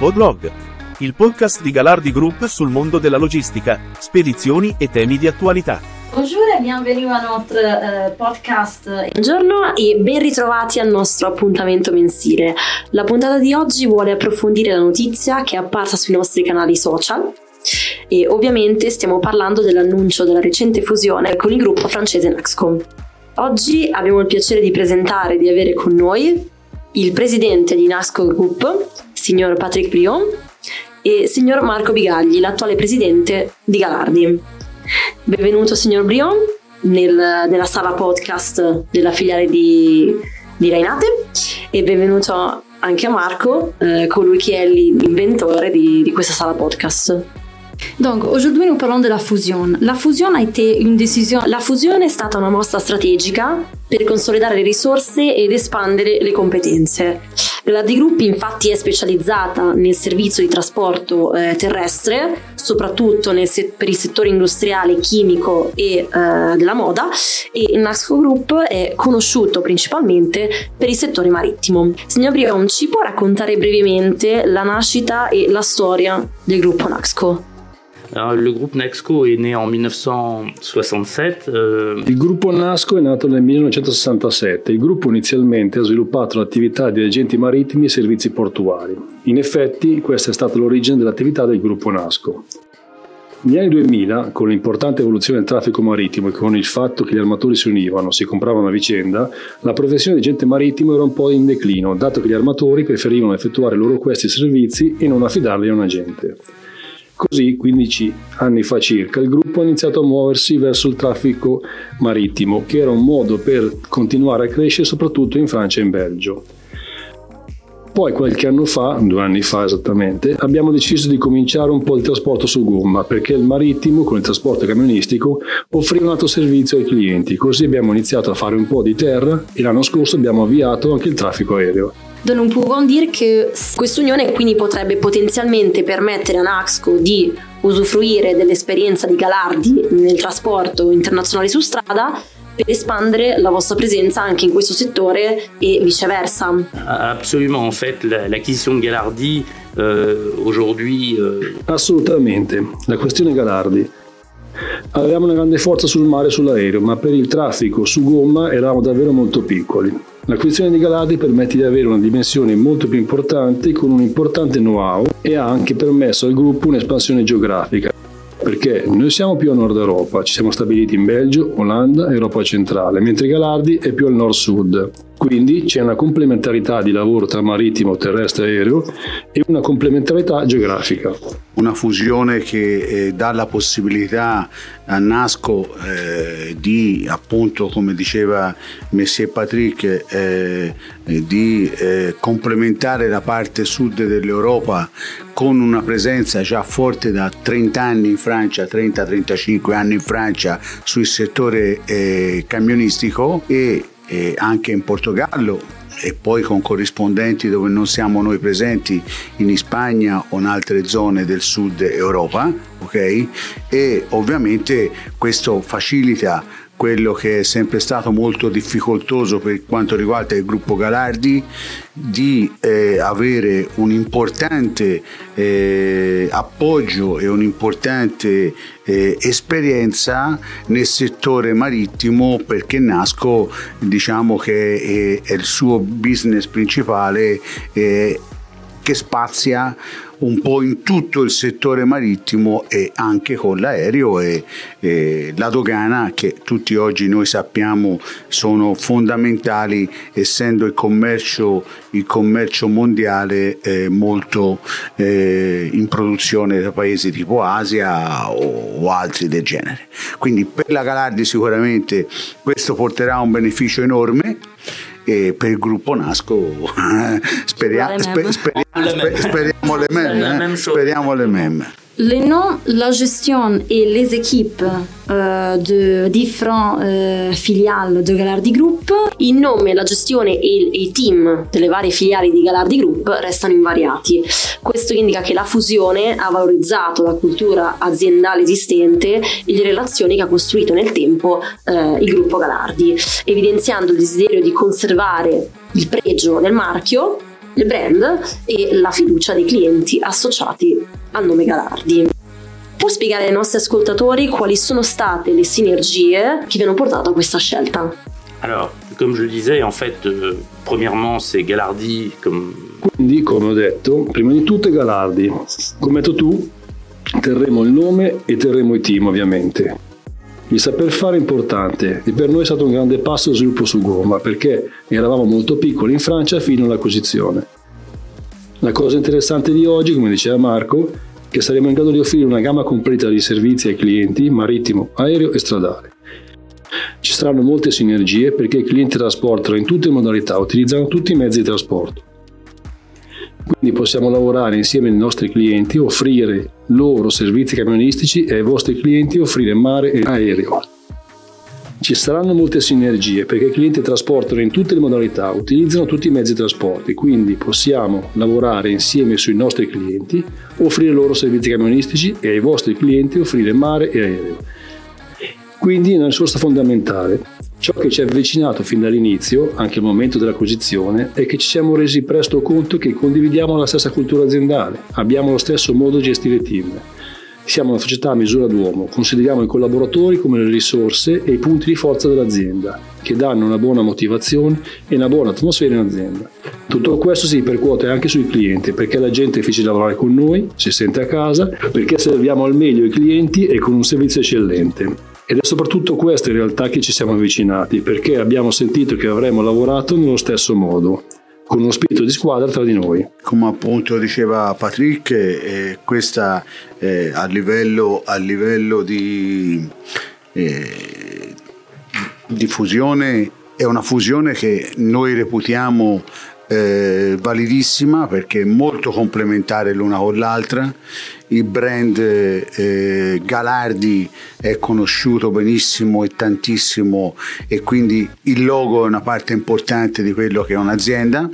Podlog, il podcast di Galardi Group sul mondo della logistica, spedizioni e temi di attualità. Bonjour et bienvenue à notre uh, podcast. Buongiorno e ben ritrovati al nostro appuntamento mensile. La puntata di oggi vuole approfondire la notizia che è apparsa sui nostri canali social e ovviamente stiamo parlando dell'annuncio della recente fusione con il gruppo francese Naxcom. Oggi abbiamo il piacere di presentare e di avere con noi il presidente di Nasco Group, signor Patrick Brion, e signor Marco Bigagli, l'attuale presidente di Galardi. Benvenuto signor Brion nel, nella sala podcast della filiale di, di Rainate e benvenuto anche a Marco, eh, colui che è l'inventore di, di questa sala podcast. Donc aujourd'hui nous parlons de la fusion. La fusion a été une décision. La fusione è stata una mossa strategica per consolidare le risorse ed espandere le competenze. La D Group infatti è specializzata nel servizio di trasporto eh, terrestre, soprattutto se- per il settore industriale, chimico e eh, della moda e il Nasco Group è conosciuto principalmente per il settore marittimo. Signor Brion, ci può raccontare brevemente la nascita e la storia del gruppo Naxco? Alors, le groupe Naxco è né en 1967. Euh... Il gruppo Nasco è nato nel 1967. Il gruppo inizialmente ha sviluppato l'attività di agenti marittimi e servizi portuari. In effetti, questa è stata l'origine dell'attività del gruppo Nasco. Negli anni 2000, con l'importante evoluzione del traffico marittimo e con il fatto che gli armatori si univano, si compravano a vicenda, la professione di agente marittimo era un po' in declino, dato che gli armatori preferivano effettuare loro questi servizi e non affidarli a un agente. Così, 15 anni fa circa, il gruppo ha iniziato a muoversi verso il traffico marittimo, che era un modo per continuare a crescere soprattutto in Francia e in Belgio. Poi qualche anno fa, due anni fa esattamente, abbiamo deciso di cominciare un po' il trasporto su gomma perché il marittimo con il trasporto camionistico offriva un altro servizio ai clienti. Così abbiamo iniziato a fare un po' di terra e l'anno scorso abbiamo avviato anche il traffico aereo. Donc nous pouvons dire che questa unione quindi potrebbe potenzialmente permettere a Naxco di usufruire dell'esperienza di Galardi nel trasporto internazionale su strada per espandere la vostra presenza anche in questo settore e viceversa. Absolument, en fait l'acquisition de Galardi euh, aujourd'hui... Euh... Assolutamente, la questione Galardi. Avevamo una grande forza sul mare e sull'aereo, ma per il traffico su gomma eravamo davvero molto piccoli. L'acquisizione di Galardi permette di avere una dimensione molto più importante con un importante know-how e ha anche permesso al gruppo un'espansione geografica perché noi siamo più a nord Europa, ci siamo stabiliti in Belgio, Olanda Europa centrale, mentre Galardi è più al nord-sud. Quindi c'è una complementarità di lavoro tra marittimo, terrestre e aereo e una complementarità geografica. Una fusione che eh, dà la possibilità a Nasco eh, di, appunto, come diceva Messie Patrick, eh, di eh, complementare la parte sud dell'Europa con una presenza già forte da 30 anni in Francia, 30-35 anni in Francia sul settore eh, camionistico e eh, anche in Portogallo e poi con corrispondenti dove non siamo noi presenti in Spagna o in altre zone del sud Europa, ok? E ovviamente questo facilita quello che è sempre stato molto difficoltoso per quanto riguarda il gruppo Galardi di eh, avere un importante eh, appoggio e un'importante eh, esperienza nel settore marittimo perché Nasco diciamo che è, è il suo business principale eh, che spazia un po' in tutto il settore marittimo e anche con l'aereo e, e, la dogana che tutti oggi noi sappiamo sono fondamentali essendo il commercio, il commercio mondiale eh, molto eh, in produzione da paesi tipo Asia o, o altri del genere. Quindi per la Galardi sicuramente questo porterà un beneficio enorme e per il gruppo Nasco speria, sper, speriamo, speriamo le memme, speriamo le memme. Les noms, la gestion et les équipes euh, de différents euh, filiali di Galardi Group. Il nome, la gestione e i team delle varie filiali di Galardi Group restano invariati. Questo indica che la fusione ha valorizzato la cultura aziendale esistente e le relazioni che ha costruito nel tempo eh, il gruppo Galardi, evidenziando il desiderio di conservare il pregio del marchio il brand e la fiducia dei clienti associati al nome Galardi. Può spiegare ai nostri ascoltatori quali sono state le sinergie che vi hanno portato a questa scelta? Alors, comme je le disais, en fait, euh, premièrement, c'est Galardi comme... Quindi, come ho detto, prima di tutto è Galardi. Come hai detto tu, terremo il nome e terremo i team, ovviamente. Il saper fare è importante e per noi è stato un grande passo di sviluppo su gomma perché eravamo molto piccoli in Francia fino all'acquisizione. La cosa interessante di oggi, come diceva Marco, è che saremo in grado di offrire una gamma completa di servizi ai clienti marittimo, aereo e stradale. Ci saranno molte sinergie perché i clienti trasportano in tutte le modalità, utilizzano tutti i mezzi di trasporto. Quindi possiamo lavorare insieme ai nostri clienti, offrire loro servizi camionistici e ai vostri clienti offrire mare e aereo. Ci saranno molte sinergie perché i clienti trasportano in tutte le modalità, utilizzano tutti i mezzi di trasporto, quindi possiamo lavorare insieme sui nostri clienti, offrire loro servizi camionistici e ai vostri clienti offrire mare e aereo. Quindi è una risorsa fondamentale. Ciò che ci ha avvicinato fin dall'inizio, anche al momento dell'acquisizione, è che ci siamo resi presto conto che condividiamo la stessa cultura aziendale, abbiamo lo stesso modo di gestire team. Siamo una società a misura d'uomo, consideriamo i collaboratori come le risorse e i punti di forza dell'azienda, che danno una buona motivazione e una buona atmosfera in azienda. Tutto questo si ripercuote anche sui clienti, perché la gente è difficile lavorare con noi, si sente a casa, perché serviamo al meglio i clienti e con un servizio eccellente. Ed è soprattutto questa in realtà che ci siamo avvicinati, perché abbiamo sentito che avremmo lavorato nello stesso modo con uno spirito di squadra tra di noi. Come appunto diceva Patrick, eh, questa eh, a, livello, a livello di, eh, di fusione è una fusione che noi reputiamo eh, validissima perché è molto complementare l'una con l'altra. Il brand eh, Galardi è conosciuto benissimo e tantissimo e quindi il logo è una parte importante di quello che è un'azienda,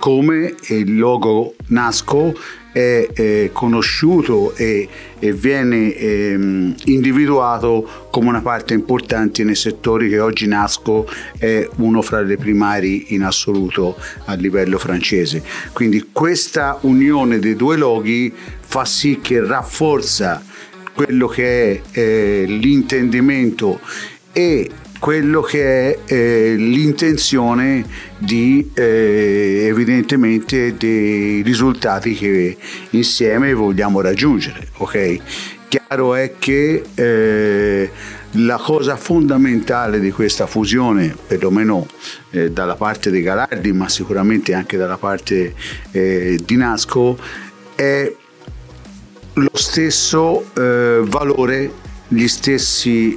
come il logo Nasco è eh, conosciuto e, e viene eh, individuato come una parte importante nei settori che oggi Nasco è uno fra le primari in assoluto a livello francese. Quindi questa unione dei due loghi fa sì che rafforza quello che è eh, l'intendimento e quello che è eh, l'intenzione di eh, evidentemente dei risultati che insieme vogliamo raggiungere. ok? Chiaro è che eh, la cosa fondamentale di questa fusione, perlomeno eh, dalla parte dei Galardi, ma sicuramente anche dalla parte eh, di Nasco, è lo stesso eh, valore, gli stessi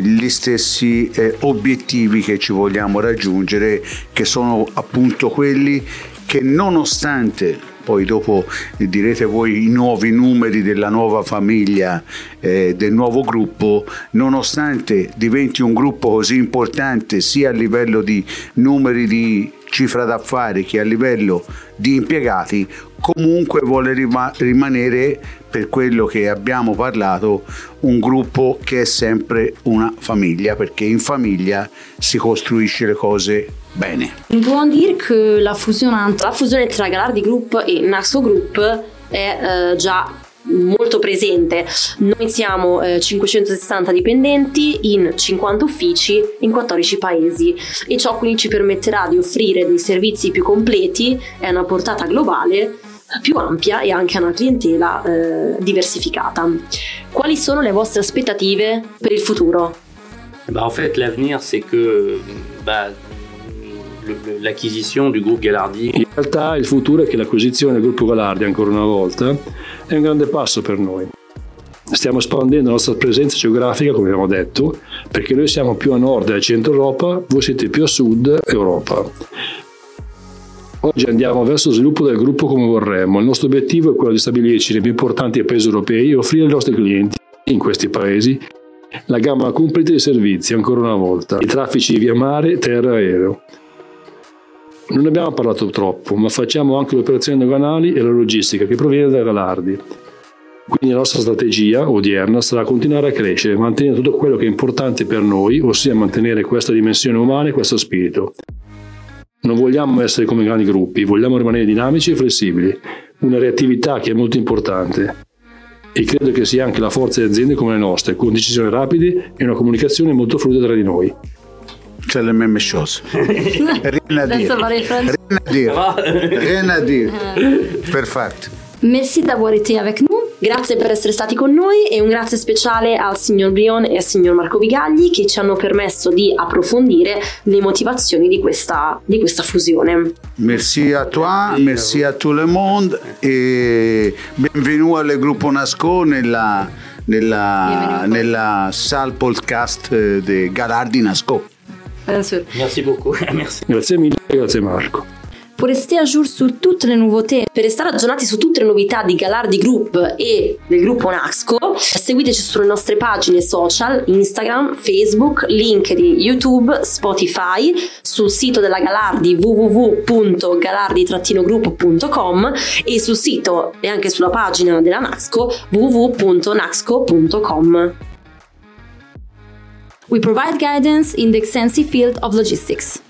gli stessi eh, obiettivi che ci vogliamo raggiungere, che sono appunto quelli che nonostante poi dopo direte voi i nuovi numeri della nuova famiglia, eh, del nuovo gruppo, nonostante diventi un gruppo così importante sia a livello di numeri di cifra d'affari che a livello di impiegati, comunque vuole rimanere per quello che abbiamo parlato un gruppo che è sempre una famiglia perché in famiglia si costruisce le cose bene. Peut dire che la fusione, la fusione tra Galardi Group e Naxo Group è eh, già molto presente. Noi siamo eh, 560 dipendenti in 50 uffici in 14 paesi e ciò quindi ci permetterà di offrire dei servizi più completi e una portata globale più ampia e anche a una clientela eh, diversificata. Quali sono le vostre aspettative per il futuro? Bah, en fait, l'avenir, c'est que bah, l'acquisition du groupe Galardi. In realtà il futuro è che l'acquisizione del gruppo Galardi, ancora una volta, è un grande passo per noi. Stiamo espandendo la nostra presenza geografica, come abbiamo detto, perché noi siamo più a nord e a centro Europa, voi siete più a sud Europa. Oggi andiamo verso lo sviluppo del gruppo come vorremmo. Il nostro obiettivo è quello di stabilirci nei più importanti paesi europei e offrire ai nostri clienti in questi paesi la gamma completa di servizi, ancora una volta, i traffici via mare, terra e aereo. Non abbiamo parlato troppo, ma facciamo anche le operazioni doganali e la logistica che proviene da Galardi. Quindi la nostra strategia odierna sarà continuare a crescere, mantenere tutto quello che è importante per noi, ossia mantenere questa dimensione umana e questo spirito. Non vogliamo essere come grandi gruppi, vogliamo rimanere dinamici e flessibili, una reattività che è molto importante. E credo che sia anche la forza di aziende come le nostre, con decisioni rapide e una comunicazione molto fluida tra di noi. C'est la même chose. Rien à dire. Rien à dire. Rien à dire. Perfetto. Merci d'avoir été avec nous. Grazie per essere stati con noi e un grazie speciale al signor Brion e al signor Marco Vigagli che ci hanno permesso di approfondire le motivazioni di questa, di questa fusione. Merci a toi, merci a tout le monde e benvenuto al gruppo Nasco nella, nella, nella salle podcast di Galardi Nasco. Merci beaucoup. Merci. Grazie mille, grazie Marco. Pour rester à jour su tutte le nouveautés, Per restare aggiornati su tutte le novità di Galardi Group e del gruppo Naxco, seguiteci sulle nostre pagine social, Instagram, Facebook, LinkedIn, YouTube, Spotify, sul sito della Galardi www.galardi-gruppo.com e sul sito e anche sulla pagina della Naxco www.naxco.com. we provide guidance in the extensive field of logistics.